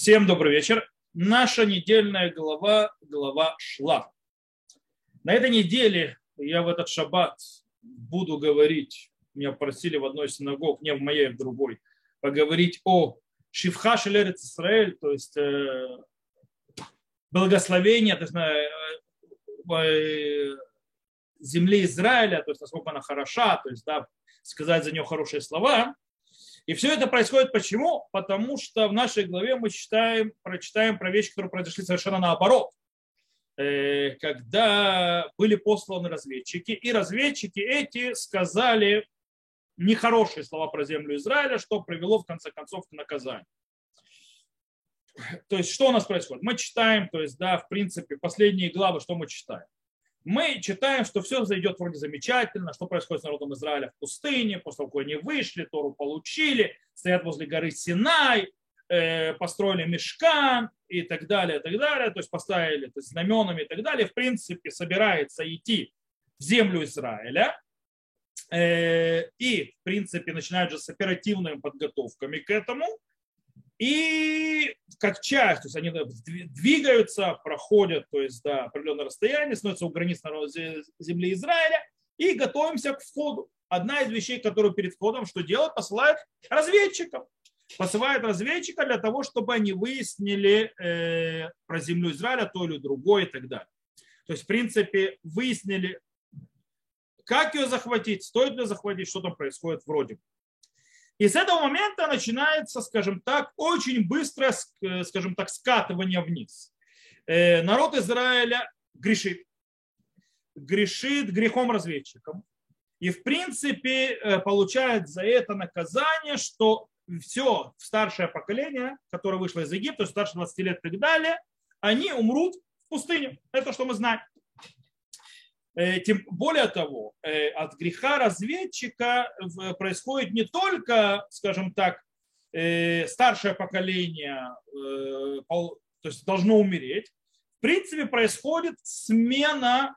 Всем добрый вечер. Наша недельная глава, глава шла. На этой неделе я в этот шаббат буду говорить, меня просили в одной из синагог, не в моей, а в другой, поговорить о Шивха Шелерец Исраэль, то есть э, благословение то есть, э, э, земли Израиля, то есть насколько она хороша, то есть да, сказать за нее хорошие слова – и все это происходит почему? Потому что в нашей главе мы читаем, прочитаем про вещи, которые произошли совершенно наоборот. Э, когда были посланы разведчики, и разведчики эти сказали нехорошие слова про землю Израиля, что привело в конце концов к наказанию. То есть что у нас происходит? Мы читаем, то есть, да, в принципе, последние главы, что мы читаем? Мы читаем, что все зайдет вроде замечательно, что происходит с народом Израиля в пустыне, после того, как они вышли, Тору получили, стоят возле горы Синай, э, построили мешкан и так далее, и так далее, то есть поставили то есть, знаменами и так далее, в принципе, собирается идти в землю Израиля, э, и, в принципе, начинают же с оперативными подготовками к этому, и как часть, то есть они двигаются, проходят то есть, до определенного расстояния, становятся у границ земли Израиля и готовимся к входу. Одна из вещей, которую перед входом что делают, посылают разведчиков. Посылают разведчика для того, чтобы они выяснили э, про землю Израиля, то или другое и так далее. То есть, в принципе, выяснили, как ее захватить, стоит ли захватить, что там происходит вроде бы. И с этого момента начинается, скажем так, очень быстро, э, скажем так, скатывание вниз. Э, народ Израиля грешит. Грешит грехом разведчиком. И, в принципе, э, получает за это наказание, что все старшее поколение, которое вышло из Египта, старше 20 лет и так далее, они умрут в пустыне. Это что мы знаем. Э, тем более того, э, от греха разведчика происходит не только, скажем так, э, старшее поколение то есть должно умереть. В принципе, происходит смена,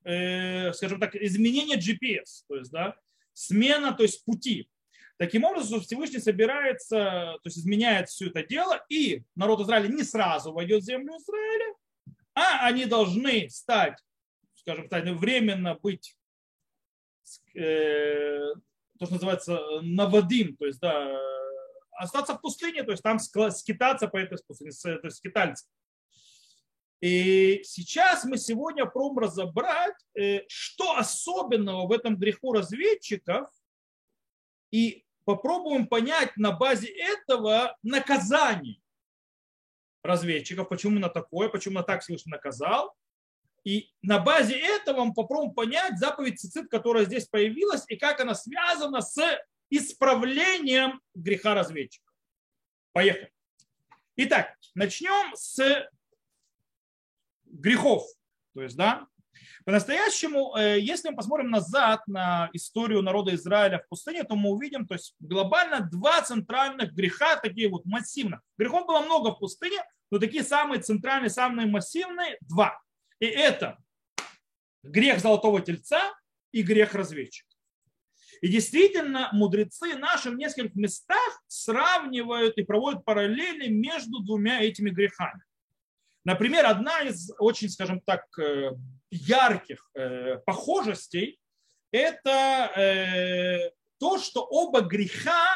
скажем так, изменение GPS, то есть, да, смена, то есть пути. Таким образом, Всевышний собирается, то есть изменяет все это дело, и народ Израиля не сразу войдет в землю Израиля, а они должны стать скажем так, временно быть, э, то, что называется, наводим, то есть, да, остаться в пустыне, то есть там скитаться по этой пустыне, то есть скитальцы. И сейчас мы сегодня пробуем разобрать, э, что особенного в этом греху разведчиков, и попробуем понять на базе этого наказание разведчиков, почему на такое, почему на так Всевышний наказал, и на базе этого мы попробуем понять заповедь цицит, которая здесь появилась, и как она связана с исправлением греха разведчика. Поехали. Итак, начнем с грехов. То есть, да, по-настоящему, э, если мы посмотрим назад на историю народа Израиля в пустыне, то мы увидим, то есть глобально два центральных греха, такие вот массивных. Грехов было много в пустыне, но такие самые центральные, самые массивные – два. И это грех золотого тельца и грех разведчика. И действительно, мудрецы наши в нескольких местах сравнивают и проводят параллели между двумя этими грехами. Например, одна из очень, скажем так, э, ярких э, похожестей – это э, то, что оба греха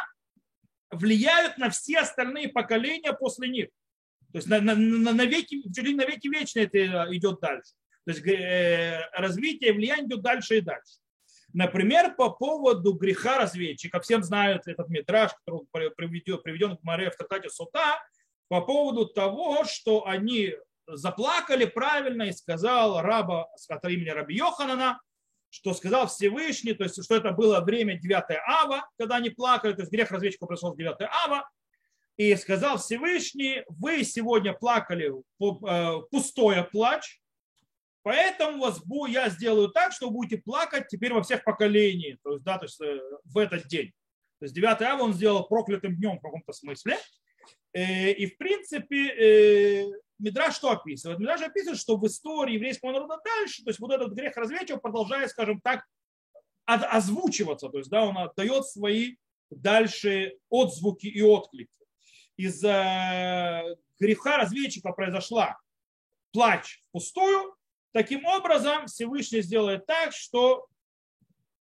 влияют на все остальные поколения после них. То есть на, на, на, веки, чуть ли на веки вечные это э, идет дальше. То есть э, развитие влияние идет дальше и дальше. Например, по поводу греха разведчика. Всем знают этот метраж, который приведен, приведен в море в Татате Сута, по поводу того, что они заплакали правильно и сказал раба от имени Раби Йоханана, что сказал Всевышний, то есть что это было время 9 ава, когда они плакали, то есть грех разведчика пришел в 9 ава, и сказал Всевышний, вы сегодня плакали э, пустое плач, поэтому вас я сделаю так, что будете плакать теперь во всех поколениях, то есть, да, то есть э, в этот день. То есть 9 ава он сделал проклятым днем в каком-то смысле. Э, и в принципе Мидраш что описывает? Мидраш описывает, что в истории еврейского народа дальше, то есть вот этот грех разведчика продолжает, скажем так, озвучиваться, то есть да, он отдает свои дальше отзвуки и отклики. Из-за греха разведчика произошла плач впустую, таким образом Всевышний сделает так, что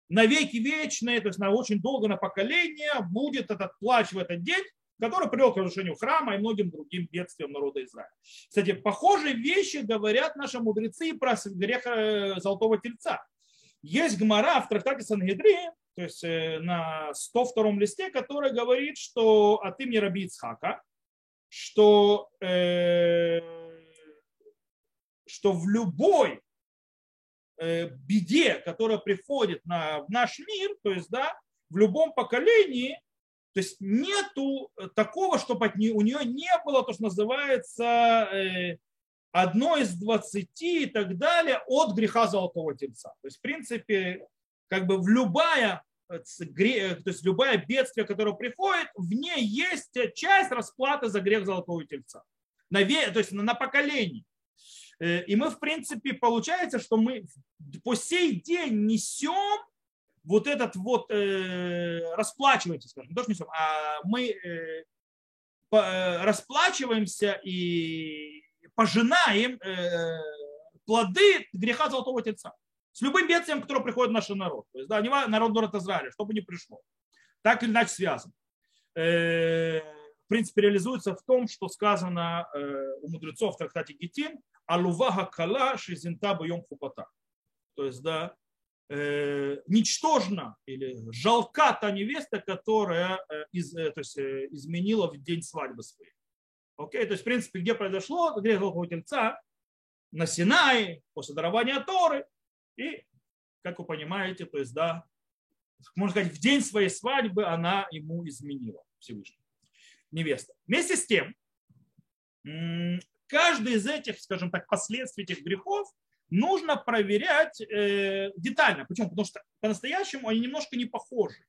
на веки вечные, то есть на очень долго, на поколение будет этот плач в этот день, который привел к разрушению храма и многим другим бедствиям народа Израиля. Кстати, похожие вещи говорят наши мудрецы про грех э, Золотого Тельца. Есть гмара в трактате Сангедри, то есть э, на 102 листе, который говорит, что от имени Раби Ицхака, что, э, что в любой э, беде, которая приходит на, в наш мир, то есть да, в любом поколении, то есть нету такого, чтобы от нее, у нее не было то, что называется э, одно из двадцати и так далее от греха золотого тельца. То есть, в принципе, как бы в любая, э, то есть любое бедствие, которое приходит, в ней есть часть расплаты за грех золотого тельца. На, то есть на поколение. Э, и мы, в принципе, получается, что мы по сей день несем вот этот вот э, расплачиваемся, скажем, не то, что несем, а мы э, э, расплачиваемся и пожинаем э, плоды греха Золотого Тельца. С любым бедствием, которое приходит в наш народ. То есть, да, не народ город Израиля, чтобы не пришло. Так или иначе связан. Э, в принципе, реализуется в том, что сказано э, у мудрецов в трактате Гетин, алуваха кала шизинта бьем хупата. То есть, да, э, ничтожна или жалка та невеста, которая э, из, э, то есть, э, изменила в день свадьбы своей. Окей, то есть, в принципе, где произошло грех Золотого Тельца? На Синае, после дарования Торы. И, как вы понимаете, то есть, да, можно сказать, в день своей свадьбы она ему изменила Всевышний. Невеста. Вместе с тем, каждый из этих, скажем так, последствий этих грехов нужно проверять э, детально. Почему? Потому что по-настоящему они немножко не похожи.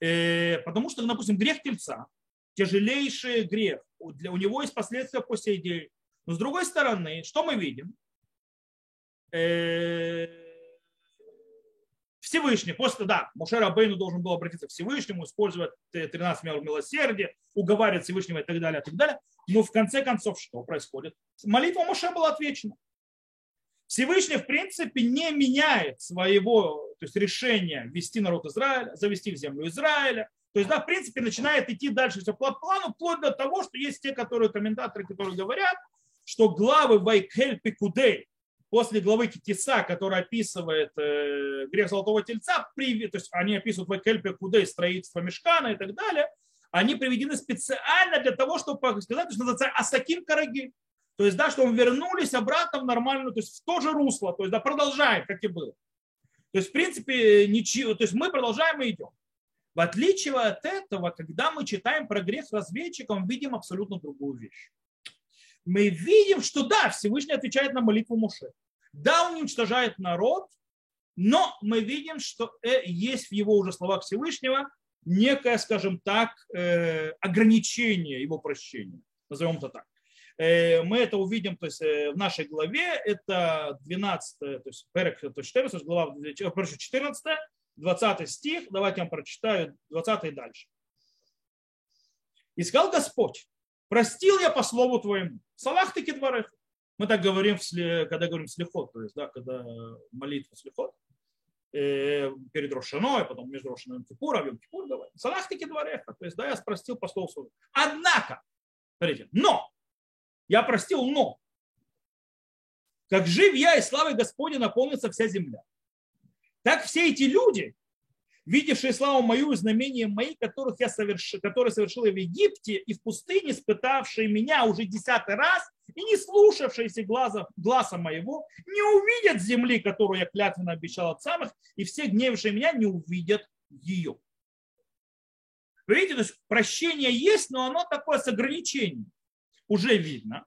Э, потому что, допустим, грех тельца, тяжелейший грех, для, у него есть последствия по сей. Но с другой стороны, что мы видим? Всевышний, после, да, Мушер Абейну должен был обратиться к Всевышнему, использовать 13 мер милосердия, уговаривать Всевышнего и так далее, и так далее. Но в конце концов что происходит? Молитва Муше была отвечена. Всевышний, в принципе, не меняет своего то есть, решения вести народ Израиля, завести в землю Израиля. То есть, да, в принципе, начинает идти дальше все по плану, вплоть до того, что есть те, которые комментаторы, которые говорят, что главы Вайкель Пикудей после главы Китиса, которая описывает э, грех Золотого Тельца, при, то есть они описывают Вайкель Пикудей строительство мешкана и так далее, они приведены специально для того, чтобы сказать, что называется Асаким Караги. То есть, да, что мы вернулись обратно в нормальную, то есть в то же русло, то есть, да, продолжаем, как и было. То есть, в принципе, ничего, то есть мы продолжаем и идем. В отличие от этого, когда мы читаем про грех разведчика, мы видим абсолютно другую вещь. Мы видим, что да, Всевышний отвечает на молитву Муше. Да, он уничтожает народ, но мы видим, что э, есть в его уже словах Всевышнего некое, скажем так, э, ограничение его прощения. Назовем это так. Э, мы это увидим то есть, в нашей главе, это 12, то есть, перек, то есть 14, глава, 14, 20 стих, давайте я вам прочитаю 20 и дальше. И сказал Господь, простил я по слову твоему, салах таки дворах. Мы так говорим, когда говорим слихот, то есть, да, когда молитва слихот, э, перед Рошаной, потом между Рошаной и Кипуром, Йом Кипур говорим, салах таки дворах, то есть, да, я спросил по слову своему. Однако, смотрите, но я простил, но как жив я и славой Господня наполнится вся земля. Так все эти люди, видевшие славу мою и знамения мои, которых я совершил, которые совершил я в Египте и в пустыне, испытавшие меня уже десятый раз и не слушавшиеся глаза, глаза моего, не увидят земли, которую я клятвенно обещал от самых, и все гневившие меня не увидят ее. Вы видите, то есть прощение есть, но оно такое с ограничением уже видно.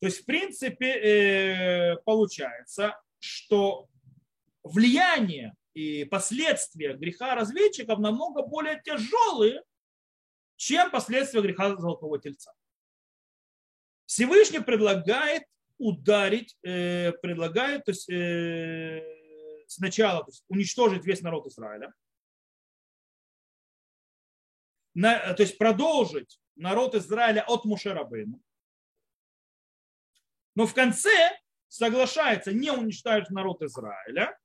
То есть, в принципе, э, получается, что влияние и последствия греха разведчиков намного более тяжелые, чем последствия греха золотого тельца. Всевышний предлагает ударить, э, предлагает то есть, э, сначала то есть, уничтожить весь народ Израиля, то есть продолжить народ Израиля от Мушерабейну. Но в конце соглашается не уничтожить народ Израиля,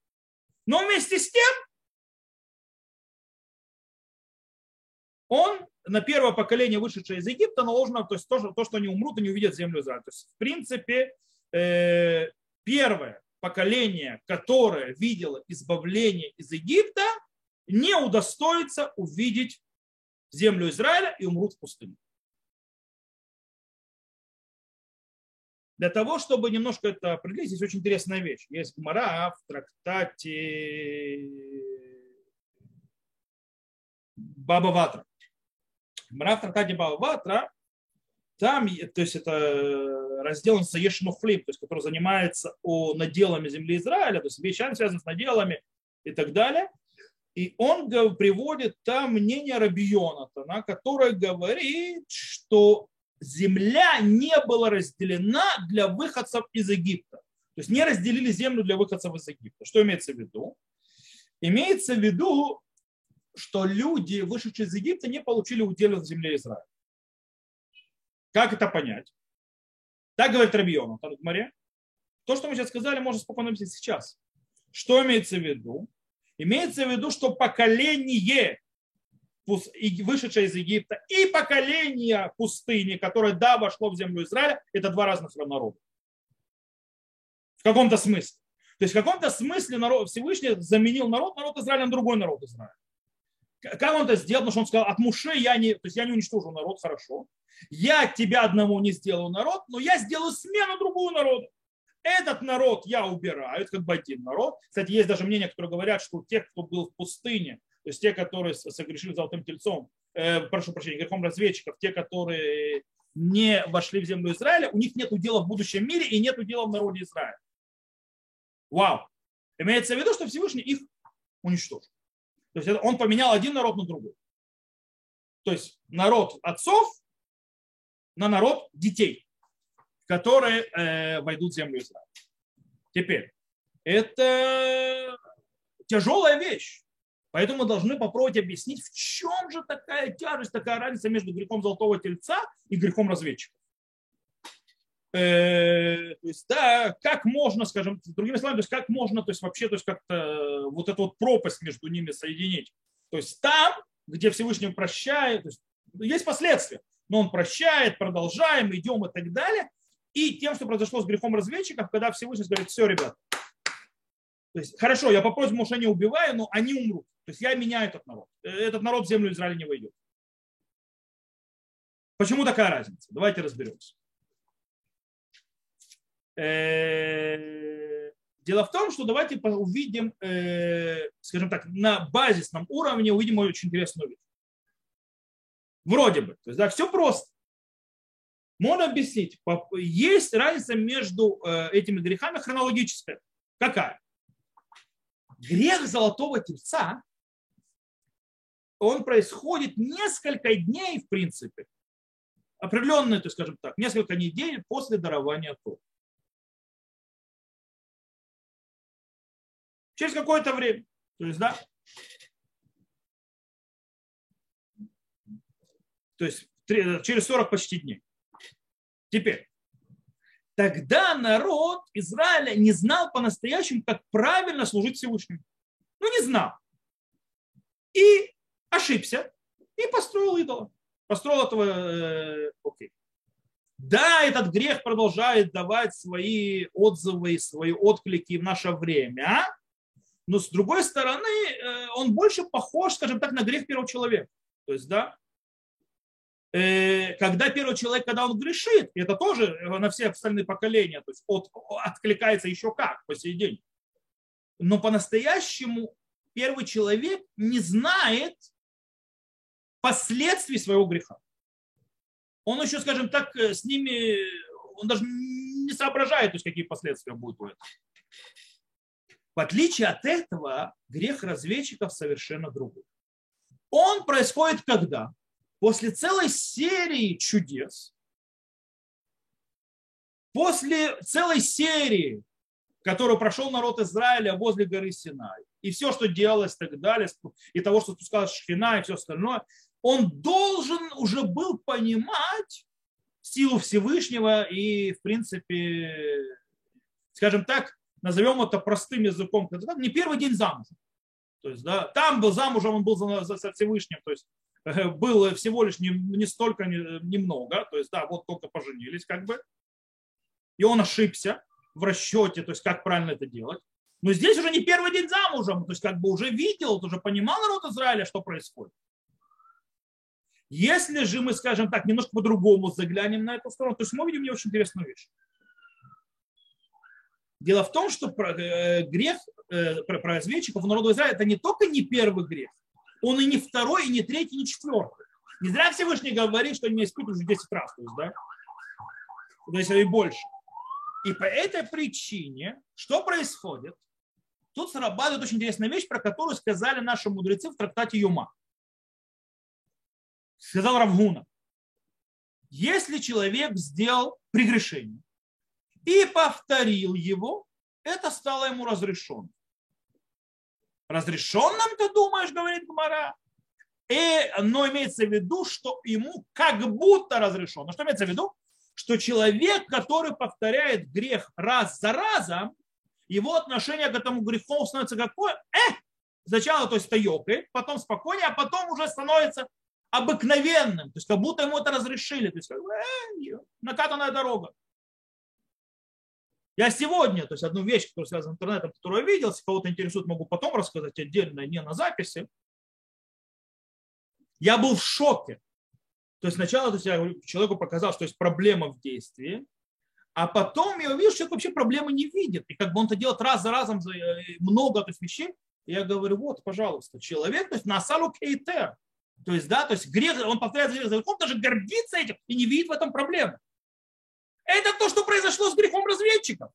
но вместе с тем он на первое поколение, вышедшее из Египта, наложено то, есть то, то что они умрут и не увидят землю Израиля. То есть, в принципе, э, первое поколение, которое видело избавление из Египта, не удостоится увидеть землю Израиля и умрут в пустыне. Для того, чтобы немножко это определить, здесь очень интересная вещь. Есть гмара в трактате Баба Ватра. Гмара в трактате Баба Ватра, там, то есть это раздел Саешнуфлим, то есть который занимается о наделами земли Израиля, то есть вещами, связанными с наделами и так далее. И он приводит там мнение Рабионата, которое говорит, что земля не была разделена для выходцев из Египта. То есть не разделили землю для выходцев из Египта. Что имеется в виду? Имеется в виду, что люди, вышедшие из Египта, не получили удел в земле Израиля. Как это понять? Так говорит Рабион, море. То, что мы сейчас сказали, можно спокойно объяснить сейчас. Что имеется в виду? Имеется в виду, что поколение вышедшее из Египта, и поколение пустыни, которое, да, вошло в землю Израиля, это два разных народа. В каком-то смысле. То есть в каком-то смысле народ, Всевышний заменил народ, народ Израиля на другой народ Израиля. Как он это сделал? Потому что он сказал, от Муше я не, то есть я не уничтожу народ, хорошо. Я тебя одному не сделаю народ, но я сделаю смену другую народу. Этот народ я убираю, это как бы один народ. Кстати, есть даже мнения, которые говорят, что у тех, кто был в пустыне, то есть те, которые согрешили золотым тельцом, э, прошу прощения, грехом разведчиков, те, которые не вошли в землю Израиля, у них нет удела в будущем мире и нет удела в народе Израиля. Вау. Имеется в виду, что Всевышний их уничтожил. То есть он поменял один народ на другой. То есть народ отцов на народ детей, которые э, войдут в землю Израиля. Теперь, это тяжелая вещь. Поэтому мы должны попробовать объяснить, в чем же такая тяжесть, такая разница между грехом золотого тельца и грехом разведчика. Э, то есть, да, как можно, скажем, другими словами, то есть как можно, то есть вообще, то есть как-то вот эту вот пропасть между ними соединить. То есть там, где Всевышний прощает, то есть, есть последствия, но он прощает, продолжаем, идем и так далее. И тем, что произошло с грехом разведчиков, когда Всевышний говорит, все, ребят, то есть, хорошо, я по Моше не убиваю, но они умрут. То есть я меняю этот народ. Э, этот народ в землю Израиля не войдет. Почему такая разница? Давайте разберемся. Э, дело в том, что давайте увидим, э, скажем так, на базисном уровне увидим очень интересную вещь. Вроде бы. То есть, да, все просто. Можно объяснить. Есть разница между этими грехами хронологическая. Какая? Грех золотого тельца он происходит несколько дней, в принципе, определенные, то скажем так, несколько недель после дарования Тора. Через какое-то время. То есть, да, то есть через 40 почти дней. Теперь, тогда народ Израиля не знал по-настоящему, как правильно служить Всевышнему. Ну, не знал. И ошибся и построил идола. Построил этого, э, окей. Да, этот грех продолжает давать свои отзывы, свои отклики в наше время, но с другой стороны, э, он больше похож, скажем так, на грех первого человека. То есть, да, э, когда первый человек, когда он грешит, это тоже на все остальные поколения, то есть от, откликается еще как по сей день. Но по-настоящему первый человек не знает, последствий своего греха. Он еще, скажем так, э, с ними, он даже не соображает, то есть какие последствия будут у этого. В отличие от этого, грех разведчиков совершенно другой. Он происходит когда? После целой серии чудес, после целой серии, которую прошел народ Израиля возле горы Синай, и все, что делалось и так далее, и того, что спускалась шхина и все остальное, он должен уже был понимать силу Всевышнего и, в принципе, скажем так, назовем это простым языком, не первый день замужем. То есть, да, там был замужем, он был со Всевышним, то есть э, было всего лишь не, не столько, немного, то есть, да, вот только поженились, как бы. И он ошибся в расчете, то есть, как правильно это делать. Но здесь уже не первый день замужем, то есть, как бы уже видел, уже понимал народ Израиля, что происходит. Если же мы, скажем так, немножко по-другому заглянем на эту сторону, то есть мы видим не очень интересную вещь. Дело в том, что э, грех э, про разведчиков у народа Израиля это не только не первый грех, он и не второй, и не третий, и не четвертый. Не зря Всевышний говорит, что они меня испытывают уже 10 раз, то есть, да? То есть и больше. И по этой причине, что происходит? Тут срабатывает очень интересная вещь, про которую сказали наши мудрецы в трактате Юма. Сказал Равгуна. Если человек сделал прегрешение, и повторил его, это стало ему разрешенным. Разрешенным, ты думаешь, говорит Гмара? И, но имеется в виду, что ему как будто разрешено. Что имеется в виду? Что человек, который повторяет грех раз за разом, его отношение к этому греху становится какое? Э, сначала то есть таёкой, потом спокойнее, а потом уже становится обыкновенным. То есть как будто ему это разрешили. То есть как, э, накатанная дорога. Я сегодня, то есть одну вещь, которая связана с интернетом, которую я видел, если кого-то интересует, могу потом рассказать отдельно, не на записи. Я был в шоке. То есть сначала то есть я человеку показал, что есть проблема в действии, а потом я увидел, что человек вообще проблемы не видит. И как бы он это делает раз за разом, э, много то есть, вещей. И я говорю, вот, пожалуйста, человек, то есть на салу кейтер. То есть, да, то есть грех, он повторяет грех, он даже гордится этим и не видит в этом проблемы. Это то, что произошло с грехом разведчиков.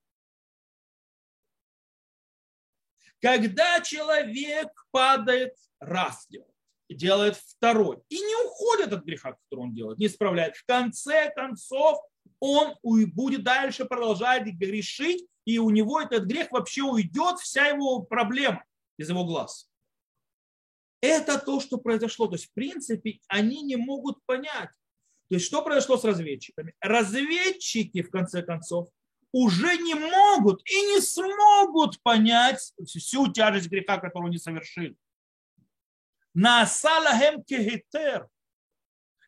Когда человек падает раз делает, делает второй и не уходит от греха, который он делает, не исправляет, в конце концов он будет дальше продолжать грешить, и у него этот грех вообще уйдет, вся его проблема из его глаз. Это то, что произошло. То есть, в принципе, они не могут понять, то есть что произошло с разведчиками? Разведчики, в конце концов, уже не могут и не смогут понять всю тяжесть греха, которую они совершили. Насалахем кегетер.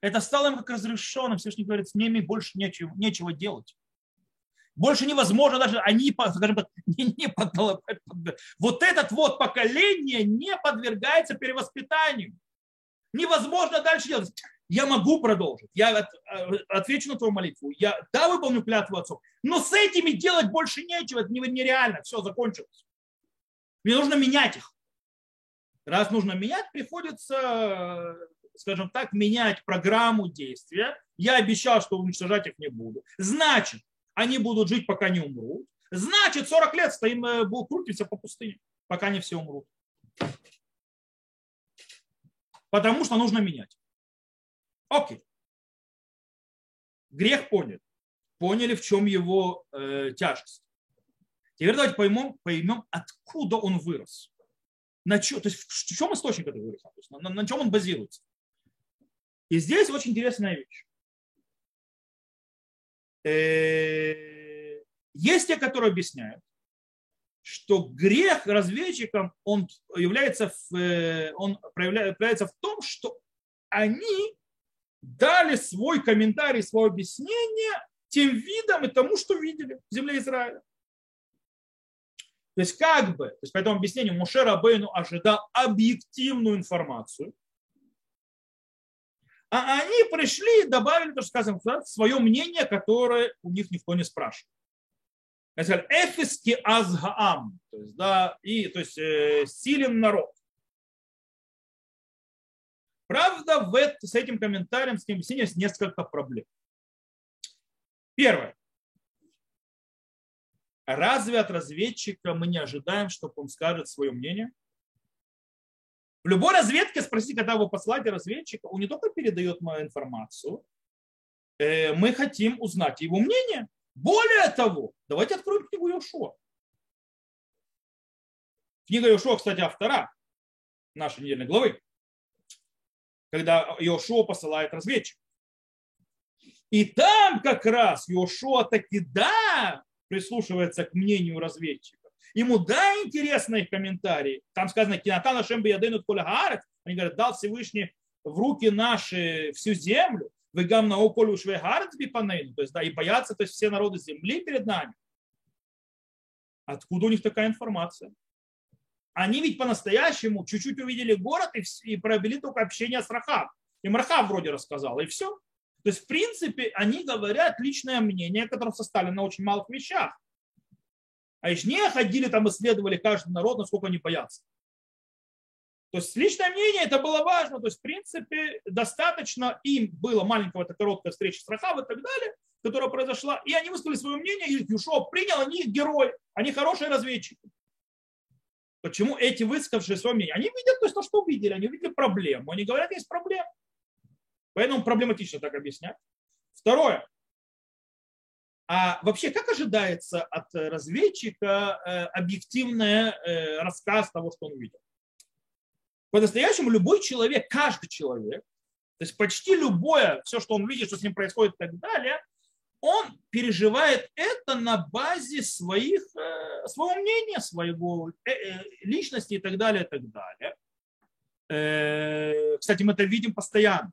Это стало им как разрешенным. Всевышний говорит, с ними больше нечего, нечего делать. Больше невозможно даже, они, скажем так, не, не под, вот этот вот поколение не подвергается перевоспитанию. Невозможно дальше делать я могу продолжить, я э, отвечу на твою молитву, я да, выполню клятву отцов, но с этими делать больше нечего, это нереально, все, закончилось. Мне нужно менять их. Раз нужно менять, приходится, скажем так, менять программу действия. Я обещал, что уничтожать их не буду. Значит, они будут жить, пока не умрут. Значит, 40 лет стоим, э, будут крутиться по пустыне, пока не все умрут. Потому что нужно менять. Окей. Грех поняли. Поняли, в чем его э, тяжесть. Теперь давайте поймем, поймем, откуда он вырос. На чё, то есть в чем источник этого греха? На, на, на чем он базируется? И здесь очень интересная вещь. Э, есть те, которые объясняют, что грех разведчикам он является, в, э, он проявляется в том, что они дали свой комментарий, свое объяснение тем видом и тому, что видели в земле Израиля. То есть как бы, то есть по этому объяснению Муше Рабейну ожидал объективную информацию, а они пришли и добавили, то, что сказано, свое мнение, которое у них никто не спрашивал. Эфиски азгаам, то есть, да, и, то есть э, силен народ. Правда, в это, с этим комментарием, с этим объяснением есть несколько проблем. Первое. Разве от разведчика мы не ожидаем, чтобы он скажет свое мнение? В любой разведке спросите, когда вы послали разведчика, он не только передает мою информацию, э, мы хотим узнать его мнение. Более того, давайте откроем книгу Йошуа. Книга Йошуа, кстати, автора нашей недельной главы. когда Йошуа посылает разведчик. И там как раз Йошуа таки да прислушивается к мнению разведчиков. Ему да интересны их комментарии. Там сказано, кинатана шемби ядынут коля Они говорят, дал Всевышний в руки наши всю землю. Вы гам на околю швейгарец бипанейну. То есть, да, и боятся то есть, все народы земли перед нами. Откуда у них такая информация? Они ведь по-настоящему чуть-чуть увидели город и, и провели только общение с Рахав. Им Рахав вроде рассказал, и все. То есть, в принципе, они говорят личное мнение, которое составлено на очень малых вещах. А еще не ходили там, исследовали каждый народ, насколько они боятся. То есть личное мнение это было важно. То есть, в принципе, достаточно им было маленького это короткая встреча с Рахав и так далее, которая произошла, и они высказали свое мнение, и Юшо принял, они герой, они хорошие разведчики. Почему эти высказавшие свое мнение? Они видят то, есть, то, что увидели, они видели проблему. Они говорят, есть проблема. Поэтому проблематично так объяснять. Второе. А вообще, как ожидается от разведчика э, объективный э, рассказ того, что он видел? По-настоящему любой человек, каждый человек, то есть почти любое, все, что он видит, что с ним происходит и так далее, он переживает это на базе своих, э, своего мнения, своего э, э, личности и так далее, и так далее. Кстати, мы это видим постоянно.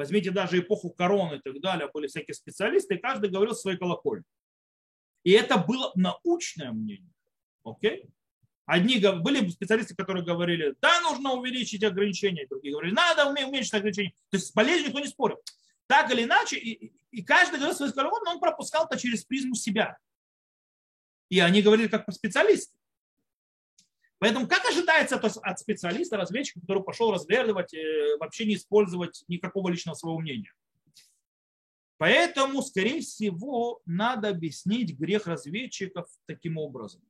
Возьмите даже эпоху короны и так далее, были всякие специалисты, и каждый говорил своей колокольни. И это было научное мнение. Окей? Одни были специалисты, которые говорили, да, нужно увеличить ограничения, другие говорили, надо уменьшить ограничения. То есть с болезнью никто не спорил. Так или иначе, и, и каждый говорил свою скорость, но он пропускал это через призму себя. И они говорили как специалисты. Поэтому как ожидается от специалиста, разведчика, который пошел разведывать, э, вообще не использовать никакого личного своего мнения? Поэтому, скорее всего, надо объяснить грех разведчиков таким образом.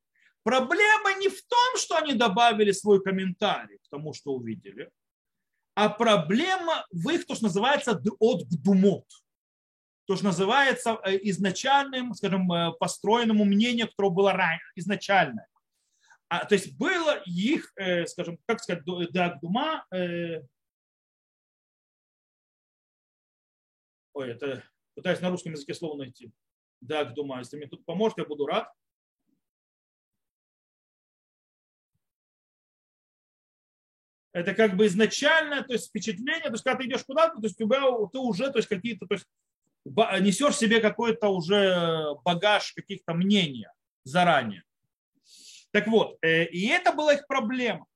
Проблема не в том, что они добавили свой комментарий к тому, что увидели, а проблема в их, то, что называется, от гдумот. То, что называется э, изначальным, скажем, э, построенному мнению, которое было изначальное. А, то есть было их, э, скажем, как сказать, дагдума, ой, это пытаюсь на русском языке слово найти. Дагдума. Если мне тут поможет, я буду рад. Это как бы изначально, то есть впечатление, то есть когда ты идешь куда-то, то есть у тебя ты уже, то есть какие-то, то есть несешь себе какой-то уже багаж каких-то мнений заранее. Так вот, э, и это была их проблема.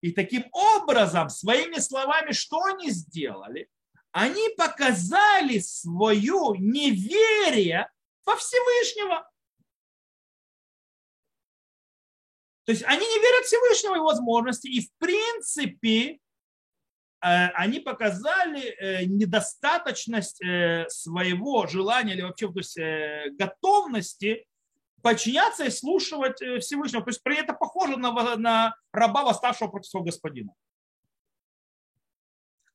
И таким образом, своими словами, что они сделали? Они показали свое неверие во Всевышнего. То есть они не верят Всевышнего и возможности, и в принципе э, они показали э, недостаточность своего желания или вообще то есть, готовности подчиняться и слушать Всевышнего. То есть при это похоже на, на раба, восставшего против своего господина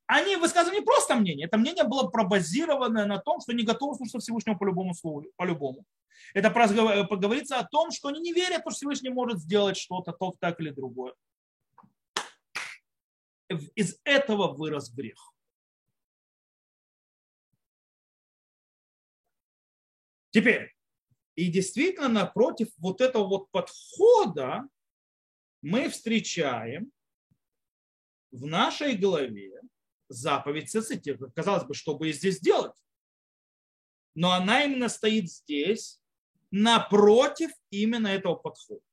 они высказывали не просто мнение, это мнение было пробазированное на том, что они готовы слушать Всевышнего по любому слову, по любому. Это говорится о том, что они не верят, что Всевышний может сделать что-то, то так или другое. Из этого вырос грех. Теперь, и действительно напротив вот этого вот подхода мы встречаем в нашей голове заповедь цицити. Казалось бы, что бы здесь делать? Но она именно стоит здесь, напротив именно этого подхода.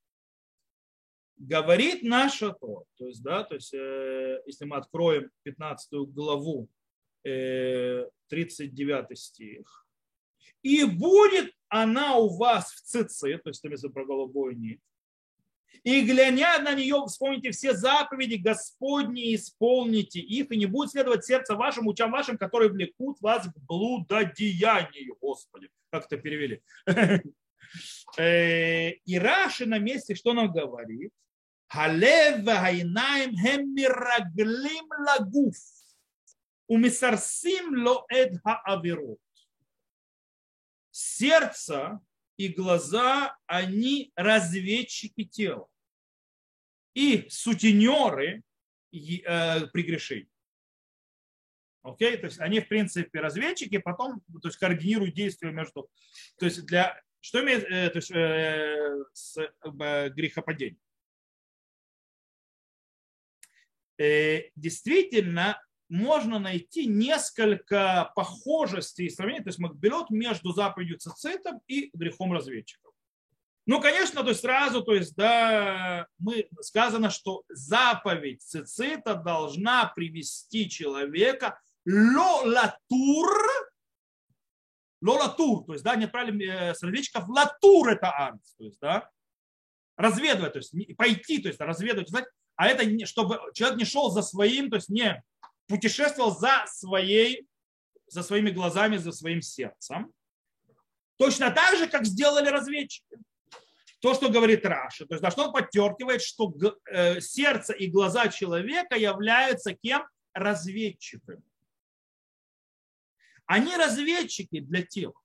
Говорит наша то, то есть, да, то есть, э, если мы откроем 15 главу, э, 39 стих, и будет она у вас в цице, то есть, если про голубой нить, и глядя на нее, вспомните все заповеди Господни, исполните их, и не будет следовать сердце вашим, учам вашим, которые влекут вас к блудодеянию, Господи. Как это перевели? Э, и Раши на месте, что нам говорит? Лагуф. Умисарсим ло эд хааверот. Сердце и глаза, они разведчики тела. И сутенеры, э, прегрешений. Окей, то есть они, в принципе, разведчики, потом то есть, координируют действия между... То есть для... Что имеет э, то есть, э, с э, грехопадением? Э, действительно, можно найти несколько похожестей и сравнений, то есть макбелет между заповедью цицитов и грехом разведчиков. Ну, конечно, то есть сразу, то есть, да, мы сказано, что заповедь цицита должна привести человека лолатур, лолатур, то есть, да, не отправили э, с разведчиков, латур это арц, то есть, да, разведывать, то есть, пойти, то есть, разведывать, знать, а это чтобы человек не шел за своим, то есть, не путешествовал за своей, за своими глазами, за своим сердцем. Точно так же, как сделали разведчики то, что говорит Раша, то есть на что он подчеркивает, что э, сердце и глаза человека являются кем? Разведчиками. Они разведчики для тела.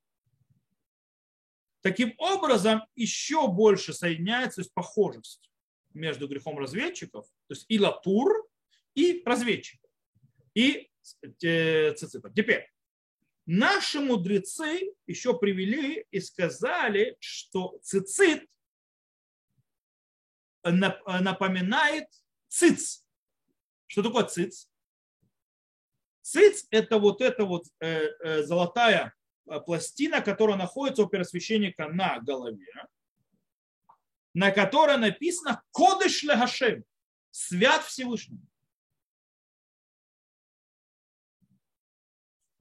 Таким образом, еще больше соединяется то есть похожесть между грехом разведчиков, то есть и латур, и разведчиков, и э, цицитов. Теперь, наши мудрецы еще привели и сказали, что цицит напоминает циц. Что такое циц? Циц – это вот эта вот э, э, золотая пластина, которая находится у первосвященника на голове, на которой написано «Кодыш легашем» – «Свят Всевышнему».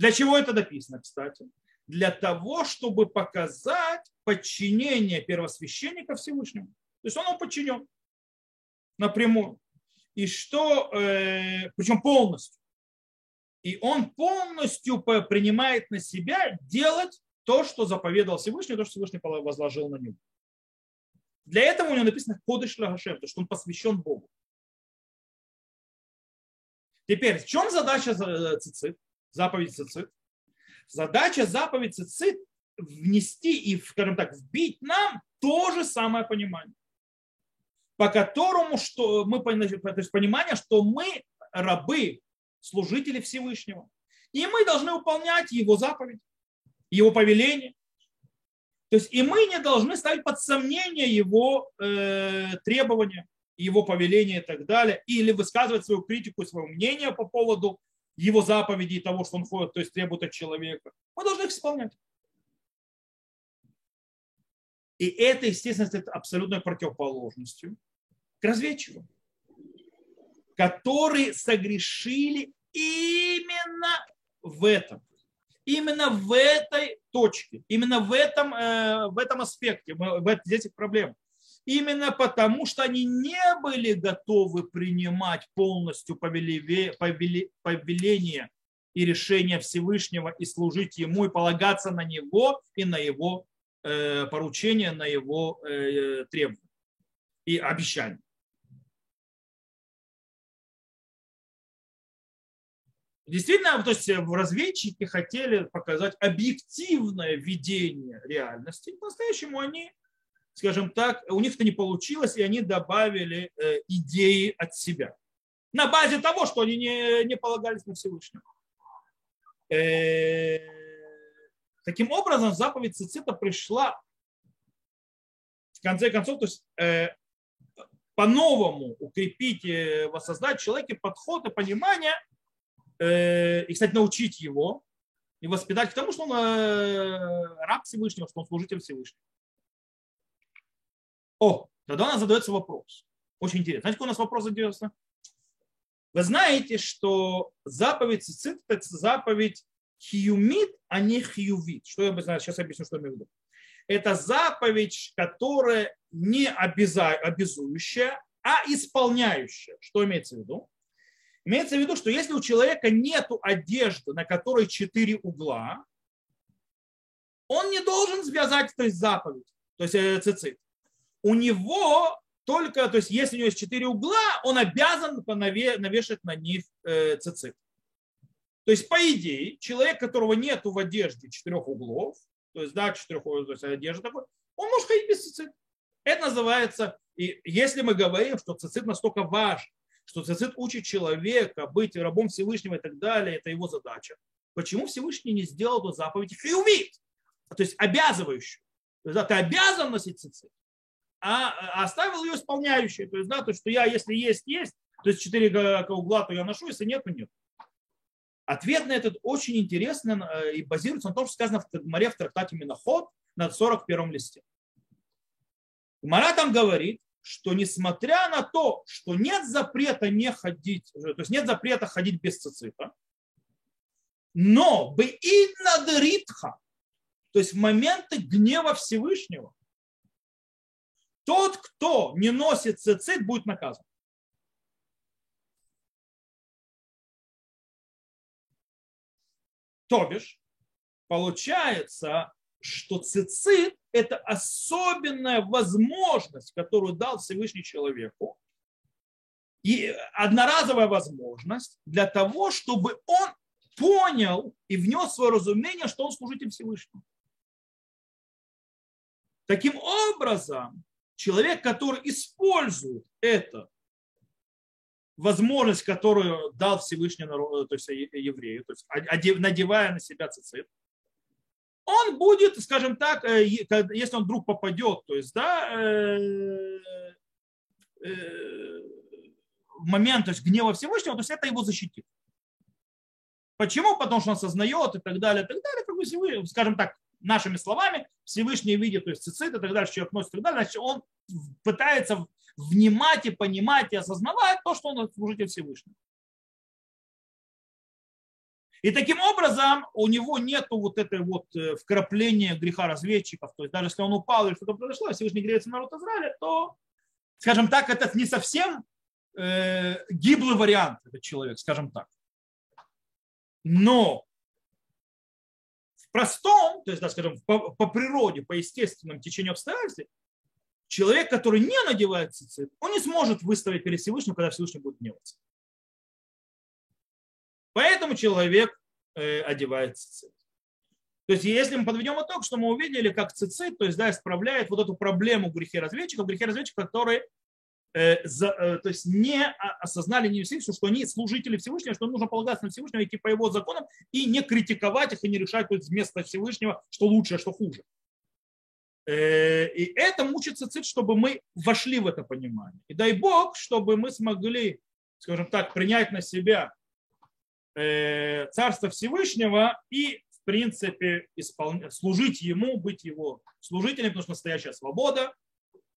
Для чего это написано, кстати? Для того, чтобы показать подчинение первосвященника Всевышнему. То есть он ему подчинен напрямую. И что, э, причем полностью. И он полностью принимает на себя делать то, что заповедал Всевышний, то, что Всевышний возложил на него. Для этого у него написано Кодыш Лагашем, то, что он посвящен Богу. Теперь, в чем задача э, цицит, заповедь цицит? Задача заповедь цицит внести и, скажем так, вбить нам то же самое понимание по которому что мы, то есть понимание, что мы рабы, служители Всевышнего. И мы должны выполнять его заповедь, его повеление. То есть и мы не должны ставить под сомнение его э, требования, его повеления и так далее, или высказывать свою критику, свое мнение по поводу его заповедей и того, что он ходит, то есть требует от человека. Мы должны их исполнять. И это, естественно, это абсолютной противоположностью к разведчикам, которые согрешили именно в этом. Именно в этой точке, именно в этом, э, в этом аспекте, в этих проблем. Именно потому, что они не были готовы принимать полностью повеление и решение Всевышнего и служить Ему, и полагаться на Него и на Его э, поручения, на Его э, требования и обещания. Действительно, то есть э, разведчики хотели показать объективное видение реальности. По-настоящему они, скажем так, у них это не получилось, и они добавили э, идеи от себя. На базе того, что они не, не полагались на Всевышнего. Э, таким образом, заповедь Цицита пришла в конце концов, то есть по-новому укрепить, воссоздать в человеке подход и понимание – Э, и, кстати, научить его и воспитать к тому, что он э, раб Всевышнего, что он служитель Всевышнего. О, тогда у нас задается вопрос. Очень интересно. Знаете, какой у нас вопрос задается? Вы знаете, что заповедь цицит – это заповедь хиюмит, а не хиювит. Что я бы знаю, сейчас объясню, что я имею в виду. Это заповедь, которая не обязующая, а исполняющая. Что имеется в виду? Имеется в виду, что если у человека нет одежды, на которой четыре угла, он не должен связать то есть, заповедь, то есть э, цицит. У него только, то есть если у него есть четыре угла, он обязан навешать на них э, цицит. То есть, по идее, человек, которого нет в одежде четырех углов, то есть, да, четырех, то есть одежда такой, он может ходить без цицит. Это называется, и если мы говорим, что цицит настолько важен, что цицит учит человека быть рабом Всевышнего и так далее, это его задача. Почему Всевышний не сделал эту заповедь хиувит, то есть обязывающую? То есть, да, ты обязан носить цицит, а оставил ее исполняющей. То есть, да, то, что я, если есть, есть, то есть четыре угла, то я ношу, если нет, то нет. Ответ на этот очень интересный э, и базируется на том, что сказано в Тагмаре в трактате Миноход на 41 листе. Гмара там говорит, что несмотря на то, что нет запрета не ходить, то есть нет запрета ходить без цицита, но бы бейднадеритха, то есть в моменты гнева Всевышнего, тот, кто не носит цицит, будет наказан. То бишь, получается, что цицит – это особенная возможность, которую дал Всевышний человеку, и одноразовая возможность для того, чтобы он понял и внес свое разумение, что он служитель Всевышнего. Таким образом, человек, который использует это возможность, которую дал Всевышний народу, то есть еврею, то есть надевая на себя цицит, он будет, скажем так, э, если он вдруг попадет, то есть, да, э, э, в момент то есть, гнева Всевышнего, то есть это его защитит. Почему? Потому что он осознает и так далее, и так далее, как бы, скажем так, нашими словами, Всевышний видит, то есть цицит и так далее, человек носит и так далее, значит, он пытается внимать и понимать и осознавать то, что он служитель Всевышнего. И таким образом у него нет вот этой вот э, вкрапления греха разведчиков. То есть даже если он упал или что-то произошло, Всевышний греется народ Израиля, то, скажем так, это не совсем э, гиблый вариант, этот человек, скажем так. Но простом, то есть, да, скажем, по, по природе, по естественному течению обстоятельств, человек, который не надевает цицит, он не сможет выставить перед Всевышним, когда Всевышний будет гневаться. Поэтому человек э, одевает цицит. То есть, если мы подведем итог, что мы увидели, как цицит, то есть, да, исправляет вот эту проблему грехи разведчиков, грехи разведчиков, которые за, э, то есть не осознали не Всевышнего, что они служители Всевышнего, что нужно полагаться на Всевышнего, идти по его законам и не критиковать их и не решать то есть, вместо Всевышнего, что лучше, а что хуже. Э, и это мучит цицит, чтобы мы вошли в это понимание. И дай Бог, чтобы мы смогли, скажем так, принять на себя э, Царство Всевышнего и, в принципе, исполнять, служить Ему, быть Его служителем, потому что настоящая свобода,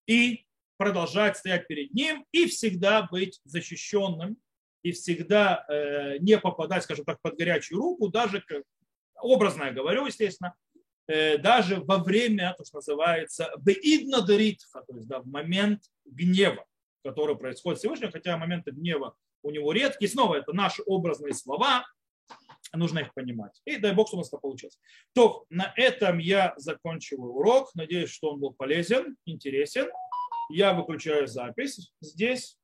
и продолжать стоять перед Ним, и всегда быть защищенным, и всегда э, не попадать, скажем так, под горячую руку, даже, образно я говорю, естественно, Э, даже во время, то, что называется, беидна деритха, то есть да, в момент гнева, который происходит сегодня, хотя моменты гнева у него редкие. Снова это наши образные слова, нужно их понимать. И дай Бог, что у нас это получилось. То, на этом я заканчиваю урок. Надеюсь, что он был полезен, интересен. Я выключаю запись здесь.